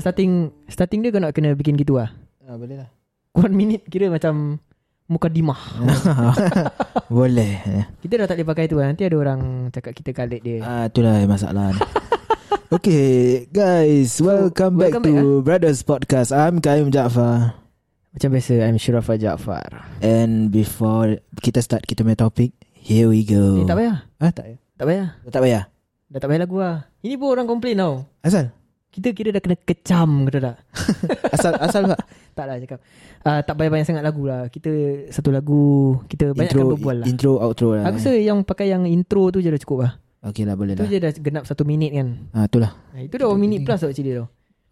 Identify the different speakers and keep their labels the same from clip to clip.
Speaker 1: nak starting Starting dia kau nak kena bikin gitu lah
Speaker 2: ah, Boleh lah.
Speaker 1: One minute kira macam Mukadimah
Speaker 2: Boleh
Speaker 1: Kita dah tak boleh pakai tu lah Nanti ada orang cakap kita kalik dia.
Speaker 2: Ah, itulah masalah ni. Okay guys Welcome back
Speaker 1: welcome
Speaker 2: to
Speaker 1: back, ah.
Speaker 2: Brothers Podcast. I'm Kaim Jaafar
Speaker 1: Macam biasa I'm Syurafa Jaafar
Speaker 2: And before kita start kita punya topik Here we go.
Speaker 1: Eh tak payah.
Speaker 2: Ah tak payah.
Speaker 1: Tak payah.
Speaker 2: Tak payah?
Speaker 1: Dah tak payah lagu lah Ini pun orang komplain tau.
Speaker 2: Asal
Speaker 1: Kita kira dah kena kecam kata tak?
Speaker 2: Asal asal tak?
Speaker 1: Tak lah cakap. Uh, Tak payah banyak sangat lagu lah. Kita satu lagu Kita banyakkan
Speaker 2: Intro
Speaker 1: berbual lah.
Speaker 2: Intro outro lah.
Speaker 1: Aku rasa yang pakai yang intro tu je dah cukup lah.
Speaker 2: Okay lah boleh
Speaker 1: Tu
Speaker 2: lah.
Speaker 1: je dah genap satu minit kan.
Speaker 2: Ah itulah
Speaker 1: nah, Itu dah one minute plus tau actually tau.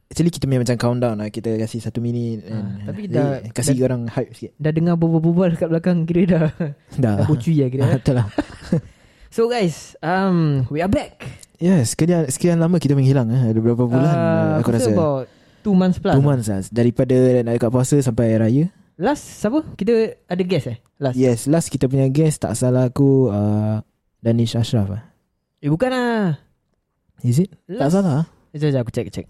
Speaker 2: Actually kita punya macam countdown lah. Kita kasih satu minit and,
Speaker 1: tapi
Speaker 2: jadi
Speaker 1: dah-
Speaker 2: Kasih
Speaker 1: dah-
Speaker 2: orang hype sikit.
Speaker 1: Dah dengar berbual-bual kat belakang Kira dah
Speaker 2: Dah.
Speaker 1: Dah bocui lah kira.
Speaker 2: Ah, Betul lah.
Speaker 1: So guys um, We are back
Speaker 2: Yes sekian, sekian lama kita menghilang eh. Ada berapa bulan
Speaker 1: uh,
Speaker 2: Aku rasa
Speaker 1: about Two months plus.
Speaker 2: Two months lah Daripada nak dekat puasa sampai raya.
Speaker 1: Last siapa? Kita ada guest eh? Last.
Speaker 2: Yes last kita punya guest Tak salah aku uh, Danish Ashraf lah
Speaker 1: Eh bukan lah
Speaker 2: Is it? Tak
Speaker 1: Last.
Speaker 2: salah
Speaker 1: Sekejap, sekejap aku check check.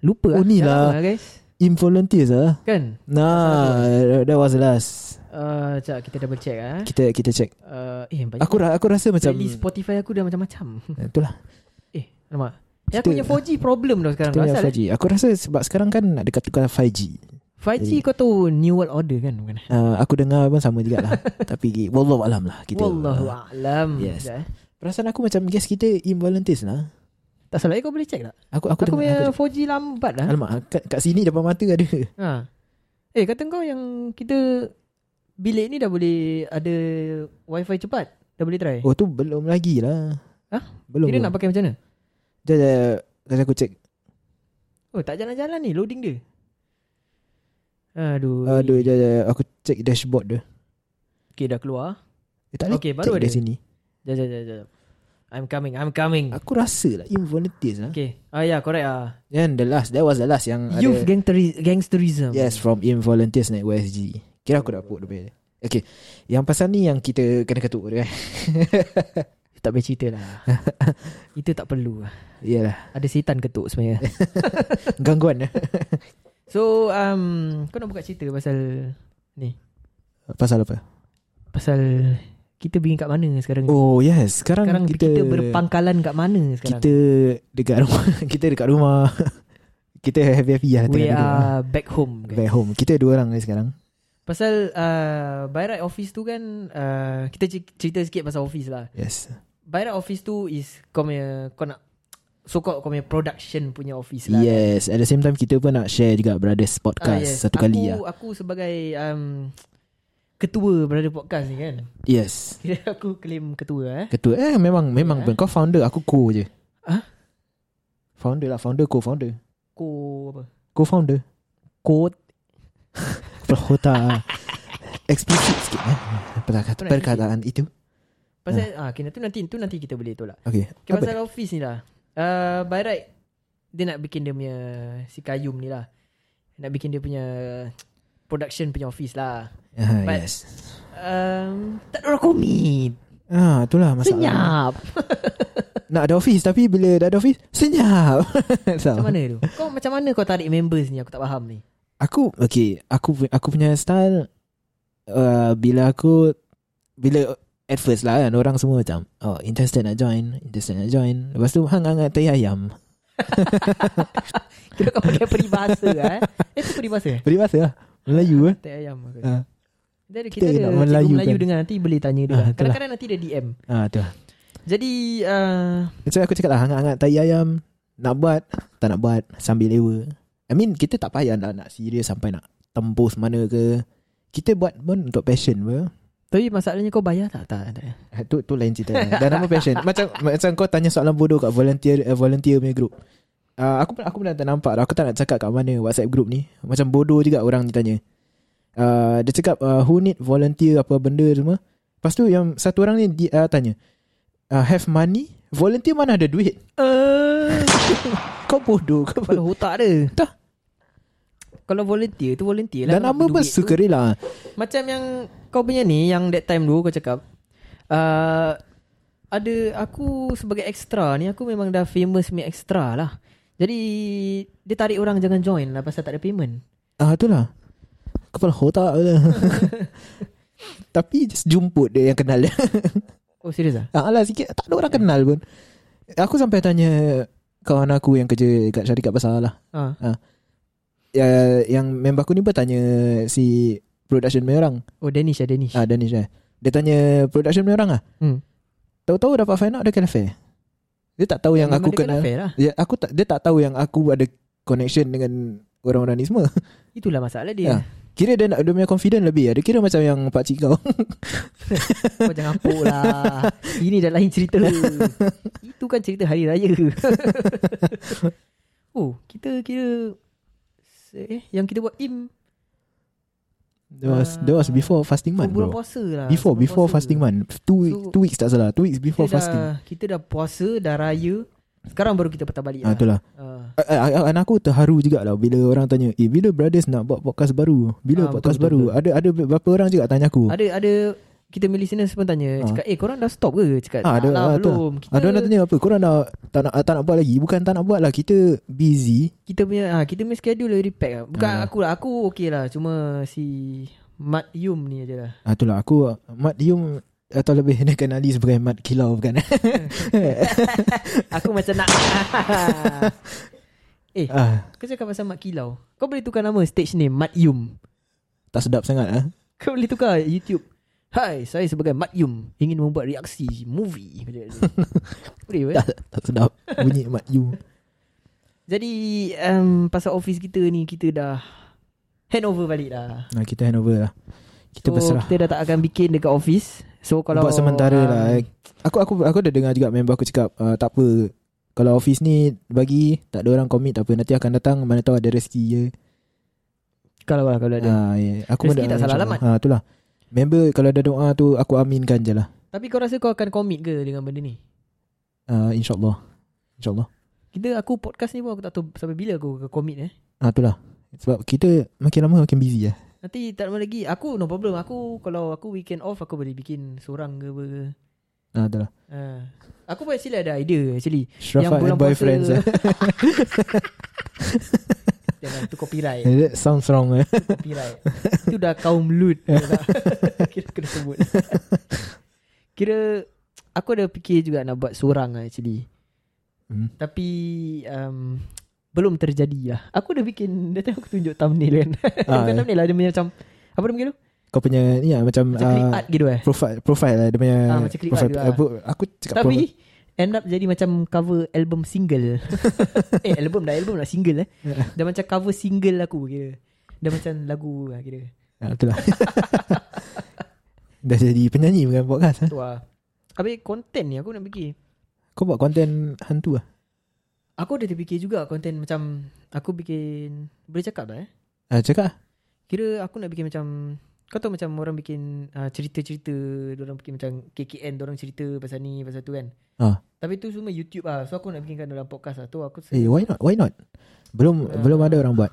Speaker 1: Lupa
Speaker 2: Oh, ni
Speaker 1: Dah
Speaker 2: lah.
Speaker 1: guys.
Speaker 2: Involunteers lah
Speaker 1: Kan?
Speaker 2: Nah That was the last
Speaker 1: uh, Sekejap kita double check ah.
Speaker 2: Kita kita check.
Speaker 1: Uh, Eh banyak
Speaker 2: Aku ra- aku rasa macam
Speaker 1: Playlist Spotify aku dah macam-macam.
Speaker 2: Itulah.
Speaker 1: Eh alamak. Eh
Speaker 2: Kita-
Speaker 1: aku punya 4G problem dah sekarang.
Speaker 2: Kita punya
Speaker 1: Asal
Speaker 2: 4G Aku rasa sebab sekarang kan Nak dekat tukar 5G
Speaker 1: 5G kau tahu New World Order kan bukan?
Speaker 2: uh, Aku dengar pun sama jugalah. Tapi Wallahu alam lah kita,
Speaker 1: Wallahu
Speaker 2: uh,
Speaker 1: a'lam
Speaker 2: yes.
Speaker 1: Sekejap, eh.
Speaker 2: Perasaan aku macam Guest kita involunteers lah.
Speaker 1: Tak salah eh kau boleh check tak?
Speaker 2: Aku
Speaker 1: Aku,
Speaker 2: aku,
Speaker 1: aku punya
Speaker 2: dengar.
Speaker 1: 4G lambat lah.
Speaker 2: Aku, Alamak kat, kat sini depan mata ada.
Speaker 1: Ha. Eh kata kau yang kita Bilik ni dah boleh Ada Wifi cepat? Dah boleh try?
Speaker 2: Oh tu belum lagi lah.
Speaker 1: Hah?
Speaker 2: Belum.
Speaker 1: Kira nak pakai macam mana?
Speaker 2: Jap Kata aku check
Speaker 1: Oh tak jalan-jalan ni Loading dia. Aduh.
Speaker 2: Aduh jap Aku check dashboard dia.
Speaker 1: Okay dah keluar.
Speaker 2: Eh, Tak boleh
Speaker 1: Okay, baru ada.
Speaker 2: sini.
Speaker 1: Jap jap jap I'm coming I'm coming.
Speaker 2: Aku rasa lah Involunteers lah.
Speaker 1: Okay Ah ya yeah, correct ah.
Speaker 2: Then the last That was the last yang
Speaker 1: Youth
Speaker 2: ada
Speaker 1: gangsteri- gangsterism.
Speaker 2: Yes from Involunteers Network SG Kira aku dah put dia Okay Yang pasal ni yang kita Kena ketuk dia eh.
Speaker 1: Tak boleh cerita lah. Itu tak perlu.
Speaker 2: Yalah.
Speaker 1: Ada setan ketuk sebenarnya.
Speaker 2: Gangguan.
Speaker 1: So um, Kau nak buka cerita pasal
Speaker 2: Pasal apa?
Speaker 1: Pasal Kita pergi kat mana sekarang ni?
Speaker 2: Oh yes. Sekarang,
Speaker 1: Sekarang kita,
Speaker 2: kita
Speaker 1: berpangkalan kat mana sekarang?
Speaker 2: Kita Dekat rumah. Kita dekat rumah. Kita happy-happy lah
Speaker 1: We are back home guys.
Speaker 2: Back home. Kita dua orang ni sekarang
Speaker 1: Pasal uh, By right office tu kan uh, Kita cer- cerita sikit pasal office lah.
Speaker 2: Yes.
Speaker 1: By right office tu is Kau punya Kau nak So called kau punya production punya office lah
Speaker 2: Yes. At the same time Kita pun nak share juga Brothers podcast
Speaker 1: Ah, yes.
Speaker 2: Satu
Speaker 1: aku,
Speaker 2: kali lah.
Speaker 1: Aku sebagai um, Ketua Brother Podcast ni kan?
Speaker 2: Yes.
Speaker 1: Kira aku claim ketua eh?
Speaker 2: Ketua. Eh memang Memang.
Speaker 1: Ya.
Speaker 2: Kau founder Aku co je.
Speaker 1: Hah?
Speaker 2: Founder lah. Founder co-founder.
Speaker 1: Ko apa?
Speaker 2: Co-founder.
Speaker 1: Kod
Speaker 2: Perhota Explicit sikit eh. Perkataan, perkataan itu.
Speaker 1: Pasal ah, okay, tu nanti tu nanti kita boleh tolak.
Speaker 2: Okay
Speaker 1: okay,
Speaker 2: Apa?
Speaker 1: Pasal office ni lah. Uh, By right Dia nak bikin dia punya Si Kayum ni lah. Nak bikin dia punya Production punya office lah.
Speaker 2: Ah,
Speaker 1: But-
Speaker 2: Yes.
Speaker 1: um, Tak ada orang komit
Speaker 2: Ah, itulah masalah.
Speaker 1: Senyap.
Speaker 2: Nak ada office Tapi bila dah ada office Senyap. So,
Speaker 1: Macam mana tu? Kau macam mana kau tarik members ni? Aku tak faham ni
Speaker 2: Aku Okay Aku aku punya style uh, Bila aku Bila At first lah kan Orang semua macam Oh interested nak join Interested nak join. Lepas tu Hang hangat teh ayam.
Speaker 1: Kira kau pakai peribahasa lah eh? Eh tu peribahasa eh?
Speaker 2: Peribahasa lah. Melayu eh?
Speaker 1: Tak ayam aku.
Speaker 2: Ah.
Speaker 1: Dia ada,
Speaker 2: Kita
Speaker 1: ada
Speaker 2: Melayu
Speaker 1: Melayu
Speaker 2: kan.
Speaker 1: dengar Nanti boleh tanya dia.
Speaker 2: Itulah.
Speaker 1: Kadang-kadang nanti dia DM
Speaker 2: Ah tu lah.
Speaker 1: Jadi uh,
Speaker 2: Macam aku cakap lah Hangat-hangat tai ayam Nak buat Tak nak buat Sambil lewa I mean kita tak payah nak, nak serius Sampai nak tembus mana ke Kita buat pun Untuk passion apa
Speaker 1: Tapi masalahnya kau bayar tak? Tak, tak.
Speaker 2: Ah, Tu tu lain cerita. Dan nama passion. macam macam kau tanya soalan bodoh kat volunteer uh, volunteer punya group. Uh, aku aku pernah tak nampak dah. Aku tak nak cakap kat mana WhatsApp group ni. Macam bodoh juga orang ni tanya. Uh, dia cakap uh, who need volunteer apa benda semua. Lepas tu yang satu orang ni dia, uh, tanya uh, have money? Volunteer mana ada duit?
Speaker 1: Uh,
Speaker 2: Kau bodoh kau.
Speaker 1: kepala otak dia.
Speaker 2: Tak.
Speaker 1: Kalau volunteer tu volunteer lah.
Speaker 2: Dan nama pun
Speaker 1: duit tu?
Speaker 2: sukarela.
Speaker 1: Macam yang kau punya ni Yang that time dulu kau cakap uh, Ada Aku sebagai extra ni Aku memang dah famous punya extra lah Jadi Dia tarik orang jangan join lah Pasal tak ada payment
Speaker 2: Ah itulah. Kepala otak lah. Tapi just jumput dia yang kenal dia.
Speaker 1: Oh serius lah
Speaker 2: Ah lah sikit Tak ada orang kenal pun Aku sampai tanya Kawan aku yang kerja Kat syarikat besar lah.
Speaker 1: Ha.
Speaker 2: ya, Yang member aku ni pun tanya Si Production punya orang.
Speaker 1: Oh Danish lah Danish.
Speaker 2: Ah Danish lah Dia tanya Production punya orang lah.
Speaker 1: Hmm.
Speaker 2: Tahu-tahu dapat find out Dia kena fair. Dia tak tahu yang
Speaker 1: Memang
Speaker 2: aku
Speaker 1: dia kena fair lah.
Speaker 2: Ya, aku tak, Dia tak tahu yang aku ada Connection dengan Orang-orang ni semua.
Speaker 1: Itulah masalah dia.
Speaker 2: Ya. Kira dia nak Dia punya confident lebih lah. Dia kira macam yang Pakcik kau.
Speaker 1: Kau jangan apuk lah. Ini dah lain cerita. Itu kan cerita hari raya. Oh kita kira Eh yang kita buat im.
Speaker 2: That was, that was before fasting month
Speaker 1: Bulan
Speaker 2: bro.
Speaker 1: puasa lah.
Speaker 2: Before Before
Speaker 1: puasa.
Speaker 2: fasting month. Two,
Speaker 1: So,
Speaker 2: two weeks tak salah. Two weeks before
Speaker 1: kita
Speaker 2: fasting.
Speaker 1: dah, Kita dah puasa Dah raya Sekarang baru kita patah balik lah.
Speaker 2: itulah.
Speaker 1: Ah.
Speaker 2: Uh, anak aku terharu juga lah bila orang tanya, "Eh, bila brothers nak buat podcast baru? Bila
Speaker 1: Ah,
Speaker 2: podcast
Speaker 1: betul,
Speaker 2: baru?" Ada ada beberapa orang juga tanya aku.
Speaker 1: Ada ada kita punya listeners pun tanya
Speaker 2: Ah.
Speaker 1: Cakap eh korang dah stop ke Cakap tak
Speaker 2: ada-
Speaker 1: lah
Speaker 2: ah, tu.
Speaker 1: belum kita,
Speaker 2: Ada orang tanya apa? Korang nak tak nak tak nak buat lagi? Bukan tak nak buat lah, kita busy.
Speaker 1: Kita punya ah, Kita punya schedule very pack lah Bukan
Speaker 2: Ah.
Speaker 1: aku lah Aku okay lah Cuma si Mat Yum ni aje lah
Speaker 2: Ah itulah aku Mat Yum atau lebih dia kenali sebagai Mat Kilau bukan?
Speaker 1: Aku macam nak Eh
Speaker 2: ah,
Speaker 1: Kau cakap pasal Mat Kilau Kau boleh tukar nama stage name Mat Yum
Speaker 2: tak sedap sangat ah.
Speaker 1: Kau boleh tukar YouTube Hai saya sebagai Mat Yum Ingin membuat reaksi movie. Boleh
Speaker 2: tak, tak sedap bunyi Mat Yum.
Speaker 1: Jadi um, Pasal office kita ni Kita dah Handover balik dah
Speaker 2: Nah, kita handover lah. Kita
Speaker 1: so,
Speaker 2: berserah.
Speaker 1: Kita dah tak akan bikin dekat office So kalau
Speaker 2: Buat sementara
Speaker 1: um,
Speaker 2: lah. Aku aku aku dah dengar juga member aku cakap uh, tak apa. Kalau office ni bagi tak ada orang commit tak apa nanti akan datang mana tahu ada rezeki je.
Speaker 1: Kalau lah Kalau ada
Speaker 2: Ha, ya. Aku
Speaker 1: Rezeki tak salah alamat.
Speaker 2: Ha, itulah. Member kalau ada doa tu aku aminkan je lah.
Speaker 1: Tapi kau rasa kau akan commit ke Dengan benda ni
Speaker 2: Uh, InsyaAllah. InsyaAllah.
Speaker 1: Kita aku podcast ni pun Aku tak tahu sampai bila aku commit eh
Speaker 2: Ha, itulah. Sebab kita makin lama makin busy lah.
Speaker 1: Nanti tak lama lagi Aku no problem Aku kalau aku weekend off Aku boleh bikin seorang ke apa ke
Speaker 2: Ha, itulah.
Speaker 1: ha. Aku pun actually ada idea Actually
Speaker 2: Shrafa and boyfriends.
Speaker 1: puasa
Speaker 2: eh.
Speaker 1: Jangan tu copyright
Speaker 2: That sounds wrong eh.
Speaker 1: Copyright Itu dah kaum lut Kira kena sebut Kira Aku ada fikir juga nak buat seorang actually
Speaker 2: Hmm.
Speaker 1: Tapi um, Belum terjadi lah Aku dah bikin Dah tahu aku tunjuk thumbnail kan
Speaker 2: Ah,
Speaker 1: Bukan
Speaker 2: eh.
Speaker 1: thumbnail lah Dia punya macam Apa dia panggil tu
Speaker 2: Kau punya ni lah macam,
Speaker 1: Macam
Speaker 2: uh,
Speaker 1: art gitu eh
Speaker 2: profile profile lah dia punya
Speaker 1: Ah, macam click art
Speaker 2: profile.
Speaker 1: juga lah.
Speaker 2: Aku- cakap
Speaker 1: Tapi
Speaker 2: profile.
Speaker 1: End up jadi macam cover album single Eh album dah Album dah single eh Dah macam cover single aku kira Dah macam lagu lah kira
Speaker 2: Ha, itulah. Dah jadi penyanyi bukan podcast eh?
Speaker 1: Tu lah Habis konten ni aku nak fikir
Speaker 2: Kau buat konten hantu lah.
Speaker 1: Aku dah terfikir juga konten macam Aku bikin Boleh cakap tak eh
Speaker 2: Ah, cakap lah.
Speaker 1: Kira aku nak bikin macam Kau tahu macam orang bikin uh, Cerita-cerita Diorang bikin macam KKN Diorang cerita pasal ni Pasal tu kan
Speaker 2: Ah.
Speaker 1: Tapi tu semua YouTube lah So aku nak bikinkan dalam podcast lah Tu aku
Speaker 2: Eh, why not? Why not? Belum
Speaker 1: Ah.
Speaker 2: belum ada orang buat.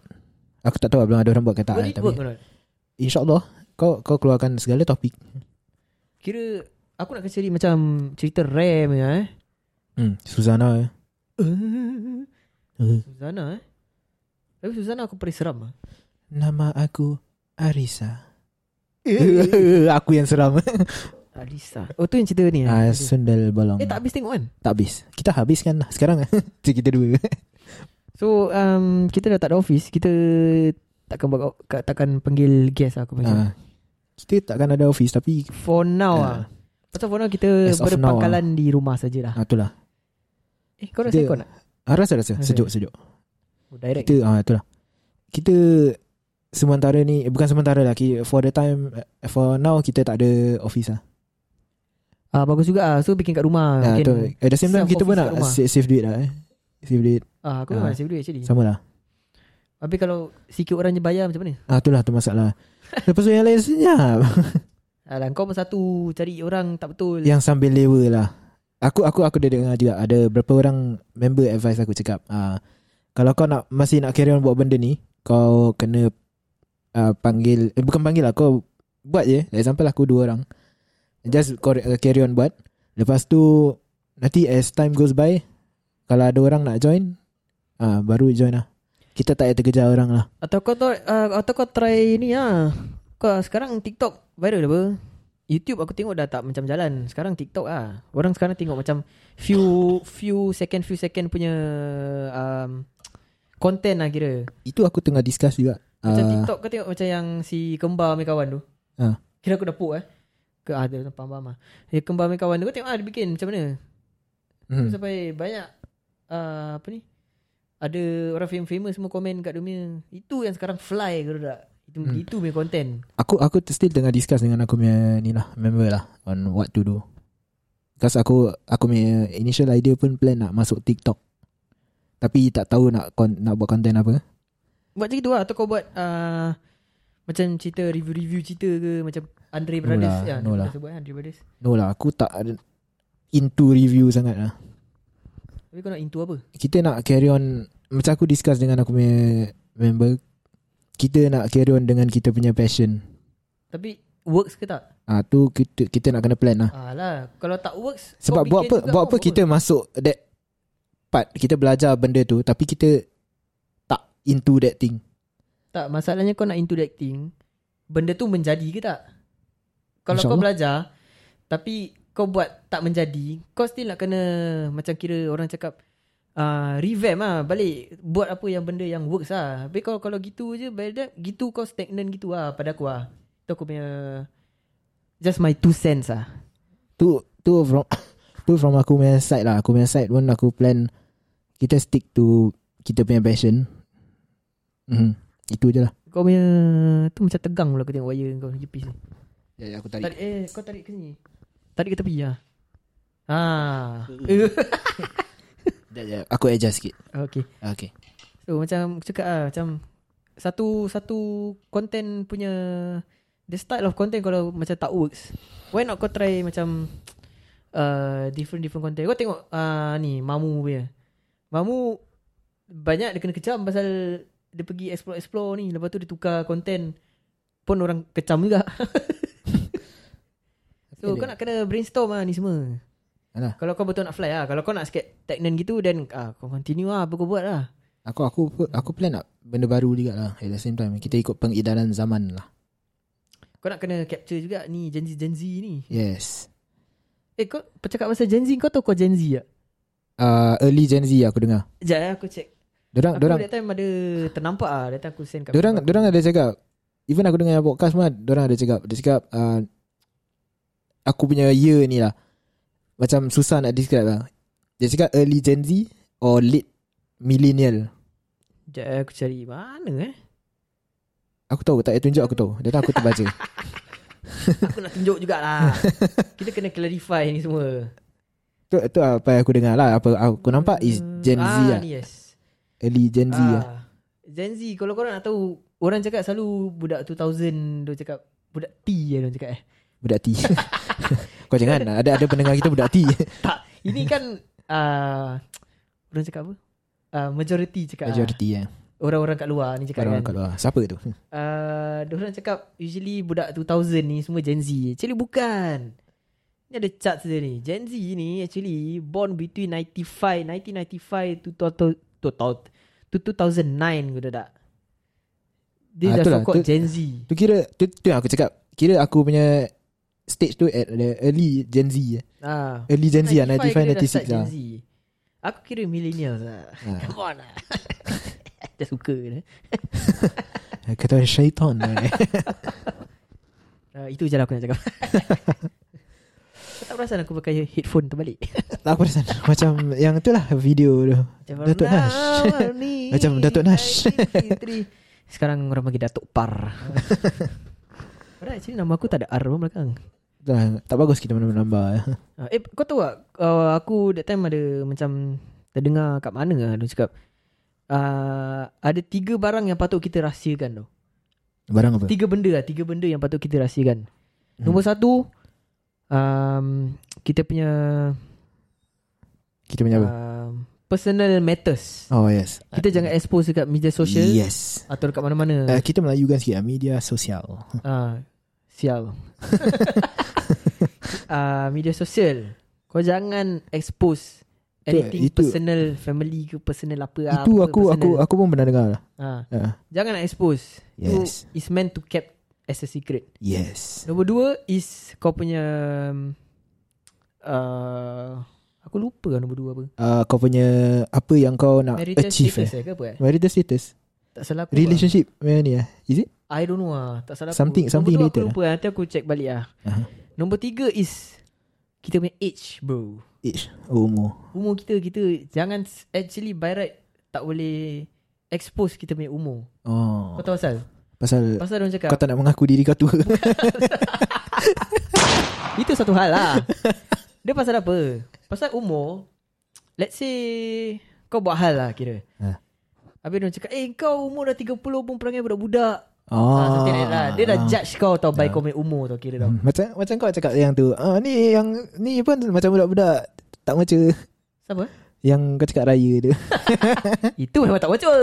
Speaker 2: Aku tak tahu lah, belum ada orang buat kata.
Speaker 1: It
Speaker 2: Tapi insyaAllah kau kau keluarkan segala topik.
Speaker 1: Kira Aku nak cari macam Cerita rare punya eh
Speaker 2: Hmm, Suzana. eh. Uh.
Speaker 1: Suzana eh Tapi Suzana aku paling seram lah
Speaker 2: Nama aku Arisa.
Speaker 1: Eh.
Speaker 2: aku yang seram.
Speaker 1: Alisa Oh tu yang cerita ni eh?
Speaker 2: ah, Sundal bolong.
Speaker 1: Eh tak habis tengok kan
Speaker 2: tak habis. Kita habiskan lah sekarang. Cerita kita dua.
Speaker 1: So um, Kita dah tak ada office Kita Takkan buat Takkan panggil guest lah aku panggil
Speaker 2: ah, kita takkan ada office tapi
Speaker 1: For now
Speaker 2: Ah.
Speaker 1: ah. Pasal for now kita
Speaker 2: As of
Speaker 1: berpangkalan di rumah sajalah.
Speaker 2: ah, itulah.
Speaker 1: Eh kau rasa
Speaker 2: Kita-
Speaker 1: kau nak?
Speaker 2: Ah, rasa rasa sejuk sejuk.
Speaker 1: Oh, direct.
Speaker 2: Kita ah itulah. Kita sementara ni bukan sementara lah for the time uh, for now kita tak ada office lah.
Speaker 1: Ah bagus juga ah. So bikin kat rumah.
Speaker 2: Ah, tu. At the same time kita pun nak save, save duit lah eh. Save duit
Speaker 1: Ah aku
Speaker 2: Ah.
Speaker 1: memang save duit actually.
Speaker 2: sama lah.
Speaker 1: Tapi kalau sikit orang je bayar macam mana?
Speaker 2: Ah itulah tu masalah. Lepas tu yang lain senyap.
Speaker 1: Alah kau pun satu cari orang tak betul.
Speaker 2: yang sambil lewa lah. Aku aku aku dah dengar juga ada berapa orang member advice aku cakap ah kalau kau nak masih nak carry on buat benda ni kau kena uh, panggil eh, bukan panggil lah kau buat je. Example aku dua orang. Just kau uh, carry on buat. Lepas tu nanti as time goes by kalau ada orang nak join ah baru join lah. Kita tak payah terkejar orang lah.
Speaker 1: Atau kau uh, atau kau try ni ah. Kau sekarang TikTok viral apa? YouTube aku tengok dah tak macam jalan. Sekarang TikTok ah. Orang sekarang tengok macam few few second few second punya um, content lah kira.
Speaker 2: itu aku tengah discuss juga
Speaker 1: Macam
Speaker 2: Ah,
Speaker 1: TikTok kau tengok macam yang si kembar punya kawan tu.
Speaker 2: Ah.
Speaker 1: Kira aku dah puk eh. Ke ada ah, faham-faham ah. Dia kembar punya kawan tu kau tengok ah dia bikin macam mana?
Speaker 2: hmm.
Speaker 1: Sampai banyak uh, apa ni? Ada orang famous-famous semua komen kat dia punya. Itu yang sekarang fly ke tak? Itu
Speaker 2: Hmm.
Speaker 1: itu punya content.
Speaker 2: Aku aku still tengah discuss dengan aku punya ni lah member lah on what to do. Because aku aku punya initial idea pun plan nak masuk TikTok. Tapi tak tahu nak kon, nak buat content apa.
Speaker 1: Buat macam tu lah Atau kau buat uh, Macam cerita review-review cerita ke Macam Andre Brothers
Speaker 2: lah,
Speaker 1: ya,
Speaker 2: no lah.
Speaker 1: Sebut Andre Brothers
Speaker 2: No lah aku tak ada into review sangat lah.
Speaker 1: Tapi kau nak into apa?
Speaker 2: Kita nak carry on macam aku discuss dengan aku punya member. Kita nak carry on dengan kita punya passion.
Speaker 1: Tapi works ke tak?
Speaker 2: Ah tu kita kita nak kena plan lah.
Speaker 1: Alah Kalau tak works
Speaker 2: Sebab buat apa buat apa kita masuk that part kita belajar benda tu tapi kita tak into that thing.
Speaker 1: Tak masalahnya kau nak into that thing Benda tu menjadi ke tak? Kalau kau
Speaker 2: InsyaAllah.
Speaker 1: belajar Tapi kau buat tak menjadi Kau still nak kena Macam kira orang cakap uh, Revamp lah Balik Buat apa yang benda yang works lah Tapi kalau, kalau gitu je by that, Gitu kau stagnant gitu lah Pada aku lah Itu aku punya Just my two cents lah
Speaker 2: Tu tu from tu from aku punya side lah. Aku punya side pun aku plan kita stick to kita punya passion. Mhm. Itu je lah.
Speaker 1: Kau punya Tu macam tegang pula aku tengok wire kau Jepis ni
Speaker 2: Ya, ya aku
Speaker 1: tarik. Eh kau tarik ke sini Tarik ke tepi lah Ah.
Speaker 2: Ya, aku adjust sikit.
Speaker 1: okay.
Speaker 2: Okay.
Speaker 1: So macam cakap lah Macam Satu Satu Content punya The style of content Kalau macam tak works Why not kau try macam uh, Different different content? Kau tengok uh, Ni Mamu punya. Mamu Banyak dia kena kecam Pasal Dia pergi explore-explore ni. Lepas tu dia tukar content Pun orang kecam juga. So kau nak kena brainstorm lah ni semua
Speaker 2: Alah.
Speaker 1: Kalau kau betul nak fly lah Kalau kau nak sikit Stagnant gitu Then ah, kau continue lah Apa kau buat lah
Speaker 2: Aku aku aku plan nak benda baru juga lah. At the same time kita ikut pengedaran zaman lah.
Speaker 1: Kau nak kena capture juga ni Gen Z Gen Z ni.
Speaker 2: Yes.
Speaker 1: Eh kau bercakap pasal Gen Z kau tahu kau Gen Z tak?
Speaker 2: Uh, early Gen Z aku dengar.
Speaker 1: Sekejap eh aku check.
Speaker 2: Dorang
Speaker 1: Aku
Speaker 2: dorang
Speaker 1: that time ada ternampak ah. That time aku send kat
Speaker 2: dorang
Speaker 1: aku.
Speaker 2: dorang ada cakap even aku dengar podcast pun dorang ada cakap dia cakap uh, aku punya year ni lah macam susah nak describe lah. Dia cakap early Gen Z or late millennial.
Speaker 1: Sekejap eh aku cari mana eh.
Speaker 2: Aku tahu tak payah tunjuk aku tahu. Dia tahu aku terbaca.
Speaker 1: Aku nak tunjuk jugalah. Kita kena clarify ni semua.
Speaker 2: tu tu apa yang aku dengar lah. Apa aku nampak is Gen Z
Speaker 1: ah,
Speaker 2: lah.
Speaker 1: yes.
Speaker 2: Early Gen Z lah.
Speaker 1: ah. Gen Z kalau korang nak tahu orang cakap selalu budak 2000 dia cakap budak T je dia cakap eh.
Speaker 2: Budak T. Kau jangan ada ada pendengar kita budak T.
Speaker 1: Tak, ini kan uh, orang cakap apa? Uh, majority cakap.
Speaker 2: Majority ya.
Speaker 1: Orang-orang kat luar ni cakap
Speaker 2: Orang
Speaker 1: kan.
Speaker 2: kat luar. Siapa tu?
Speaker 1: uh, Diorang cakap Usually budak 2000 ni Semua Gen Z Actually bukan Ni ada chart saja ni Gen Z ni actually Born between 95 1995 to, to, to, to, to, to 2009 Kau tak Dia
Speaker 2: Ah,
Speaker 1: dah so Gen Z
Speaker 2: Tu kira tu, tu yang aku cakap. Kira aku punya stage tu at the early Gen Z. eh.
Speaker 1: ah.
Speaker 2: Early Gen Z lah
Speaker 1: 95 kira dah
Speaker 2: 95
Speaker 1: start
Speaker 2: 96
Speaker 1: Gen
Speaker 2: lah.
Speaker 1: Z Aku kira millennials lah
Speaker 2: Ah.
Speaker 1: Come on lah Dah suka kan
Speaker 2: Kata syaitan. eh.
Speaker 1: uh, Itu je lah aku nak cakap Kau tak perasan aku pakai headphone terbalik
Speaker 2: tak perasan. Macam yang tu lah video tu.
Speaker 1: Macam
Speaker 2: Datuk Nash. Macam Datuk Nash.
Speaker 1: 1953. Sekarang orang panggil Datuk Par Padahal actually nama aku tak ada R pun belakang
Speaker 2: Dah, tak bagus kita menambah-nambah.
Speaker 1: Ah, Eh kau tahu tak uh, Aku that time ada macam Terdengar kat mana lah Dia cakap uh, Ada tiga barang yang patut kita rahsiakan tau
Speaker 2: Barang apa?
Speaker 1: Tiga benda lah Tiga benda yang patut kita rahsiakan Nombor satu um, Kita punya
Speaker 2: Kita punya apa?
Speaker 1: um, Personal matters
Speaker 2: Oh yes.
Speaker 1: Kita jangan expose dekat media sosial
Speaker 2: Yes.
Speaker 1: Atau dekat mana-mana
Speaker 2: Uh, kita Melayukan sikit lah, media sosial.
Speaker 1: Ah, sial. Ah, media sosial. Kau jangan expose anything
Speaker 2: itu-
Speaker 1: personal, family ke personal apa
Speaker 2: Itu
Speaker 1: apa
Speaker 2: aku aku
Speaker 1: personal.
Speaker 2: aku pun pernah dengar. lah.
Speaker 1: Ah,
Speaker 2: Uh,
Speaker 1: jangan expose.
Speaker 2: Yes.
Speaker 1: Itu is meant to keep as a secret.
Speaker 2: yes.
Speaker 1: Nombor dua is kau punya uh, aku lupa lah nombor dua apa.
Speaker 2: Uh, kau punya apa yang kau nak
Speaker 1: Marital
Speaker 2: achieve
Speaker 1: status
Speaker 2: eh?
Speaker 1: eh, ke apa eh?
Speaker 2: Marital status.
Speaker 1: Tak salah aku. lah.
Speaker 2: Relationship macam ni eh? Is it?
Speaker 1: I don't know lah. Tak salah
Speaker 2: Something-
Speaker 1: aku.
Speaker 2: something
Speaker 1: nombor dua aku lupa. Nanti aku check balik lah.
Speaker 2: Uh-huh.
Speaker 1: Nombor tiga is kita punya age bro.
Speaker 2: Age. Umur.
Speaker 1: Umur kita kita jangan actually by right tak boleh expose kita punya umur.
Speaker 2: Oh.
Speaker 1: Kau tahu asal?
Speaker 2: Pasal
Speaker 1: Pasal orang cakap
Speaker 2: kau tak nak mengaku diri kau tua.
Speaker 1: itu satu hal lah. Dia pasal apa? Pasal umur. Let's say kau buat hal lah kira.
Speaker 2: Ha.
Speaker 1: Habis dia cakap, "Eh kau umur dah 30 pun perangai budak-budak."
Speaker 2: Oh.
Speaker 1: Ah, lah. Dia dah
Speaker 2: Ah.
Speaker 1: judge kau tau by kau punya umur tau kira tau.
Speaker 2: Hmm, Macam macam kau cakap yang tu. Ah ni yang ni pun macam budak-budak tak macam
Speaker 1: Siapa?
Speaker 2: yang kau cakap raya tu.
Speaker 1: Itu memang tak betul.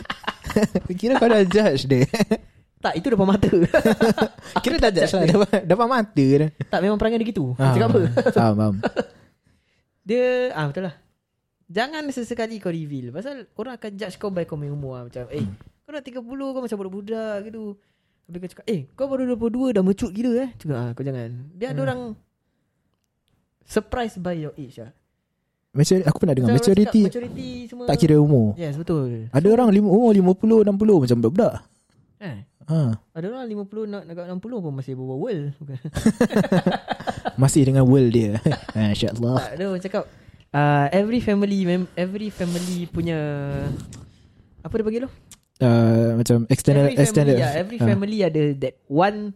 Speaker 2: Kira kau dah judge dia.
Speaker 1: tak, itu depan mata.
Speaker 2: Kira dah judge lah dapat, dapat mata dah.
Speaker 1: tak, memang perangai dia gitu.
Speaker 2: Ah,
Speaker 1: Cakap apa?
Speaker 2: Faham, faham.
Speaker 1: Dia ah betul lah. Jangan sesekali kau reveal pasal orang akan judge kau by punya umur lah. macam eh kau dah 30 kau macam budak-budak gitu. Habis kau cakap eh kau baru 22 dah mature gila eh. Cakap ah kau jangan. Biar ada
Speaker 2: Hmm.
Speaker 1: orang surprised by your age lah.
Speaker 2: Macam aku pernah dengar
Speaker 1: Macam
Speaker 2: maturity
Speaker 1: cakap maturity semua.
Speaker 2: tak kira umur.
Speaker 1: Yes betul.
Speaker 2: Ada orang lim, umur 50 60 macam budak-budak.
Speaker 1: Eh,
Speaker 2: Ha,
Speaker 1: ada orang 50 nak dekat 60 pun masih berbual world.
Speaker 2: Masih dengan world dia. Masya-Allah.
Speaker 1: tak, ada orang cakap uh, every family every family punya apa dia panggil tu?
Speaker 2: Uh, macam external
Speaker 1: every
Speaker 2: external.
Speaker 1: family, yeah, every
Speaker 2: Ah,
Speaker 1: family ada that one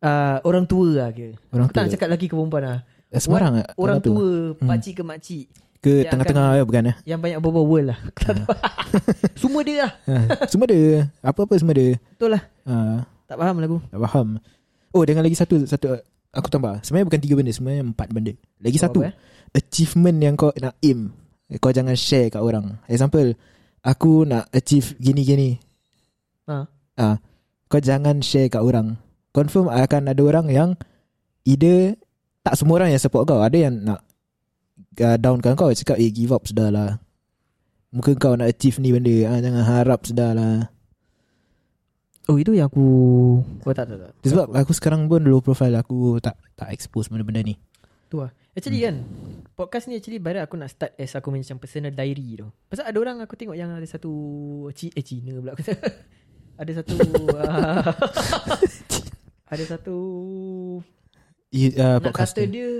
Speaker 1: uh, orang tua lah kira.
Speaker 2: orang
Speaker 1: Aku tak
Speaker 2: tua.
Speaker 1: cakap lelaki ke perempuan lah.
Speaker 2: Eh, Sembarang tak?
Speaker 1: Orang
Speaker 2: tu.
Speaker 1: tua,
Speaker 2: Hmm.
Speaker 1: pakcik ke makcik
Speaker 2: Ke
Speaker 1: Dia
Speaker 2: tengah-tengah ya, bukan eh?
Speaker 1: yang banyak berbual world lah. Tahu. Semua dia lah.
Speaker 2: Ha, semua ada. Apa-apa semua ada.
Speaker 1: Betul lah.
Speaker 2: Ha,
Speaker 1: Tak faham lagu.
Speaker 2: tak faham. Oh, dengan lagi satu satu aku tambah. Sebenarnya bukan tiga benda, sebenarnya empat benda. Lagi satu.
Speaker 1: Apa, eh?
Speaker 2: achievement yang kau nak aim kau jangan share kat orang example aku nak achieve gini-gini.
Speaker 1: Ha.
Speaker 2: ah kau jangan share kat orang. Confirm akan ada orang yang either tak semua orang yang support kau. Ada yang nak uh, downkan kau. Cakap eh give up sudah lah. Muka kau nak achieve ni benda. Ah, jangan harap sudah lah.
Speaker 1: Oh itu yang aku Oh tak tak tak.
Speaker 2: Sebab aku sekarang pun low profile. Aku tak tak expose benda-benda ni.
Speaker 1: Tu lah Actually kan Podcast ni actually Barat aku nak start As aku macam personal diary tu Pasal ada orang aku tengok Yang ada satu Ci, Eh Cina pula kata Ada satu uh, Ada satu
Speaker 2: I, uh,
Speaker 1: Nak
Speaker 2: podcast
Speaker 1: kata
Speaker 2: ni
Speaker 1: dia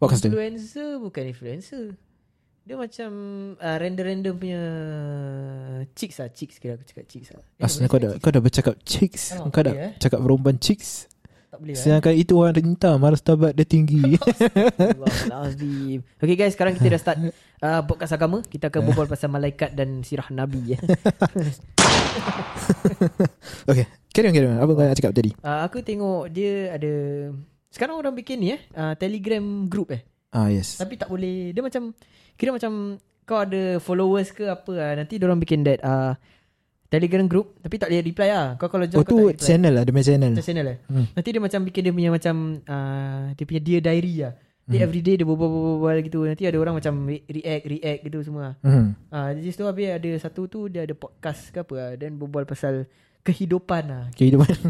Speaker 2: podcast
Speaker 1: Influencer Bukan influencer. Dia macam uh, Random-random punya Chicks lah. Chicks kira aku cakap chicks lah. Eh,
Speaker 2: Asal
Speaker 1: boleh
Speaker 2: kau dah
Speaker 1: chicks?
Speaker 2: kau dah bercakap chicks?
Speaker 1: Oh,
Speaker 2: kau dah
Speaker 1: eh?
Speaker 2: cakap perempuan chicks
Speaker 1: Tak boleh lah
Speaker 2: Sedangkan itu orang renta Martabat dia tinggi
Speaker 1: Astagfirullahalazim. Okay guys, sekarang kita dah start uh, podcast agama. Kita akan berbual pasal malaikat dan sirah nabi. Ya.
Speaker 2: Okay Carry on carry on Apa kau nak cakap tadi
Speaker 1: Uh, aku tengok dia ada sekarang orang bikin ni eh uh, Telegram group eh.
Speaker 2: Ah yes
Speaker 1: Tapi tak boleh. Dia macam kira macam kau ada followers ke apa lah. Nanti orang bikin that uh, Telegram group tapi tak boleh reply lah. Kau kalau join
Speaker 2: Oh
Speaker 1: kau
Speaker 2: tu channel lah Dia punya channel
Speaker 1: Macam channel eh.
Speaker 2: Hmm.
Speaker 1: Nanti dia macam bikin dia punya macam uh, dia punya dear diary lah. Dia
Speaker 2: Hmm.
Speaker 1: everyday dia berbual-bual gitu. Nanti ada orang macam re- react react gitu semua.
Speaker 2: hmm.
Speaker 1: Ah, di situ habis ada satu tu dia ada podcast ke apa lah, dan berbual pasal kehidupan lah.
Speaker 2: Kehidupan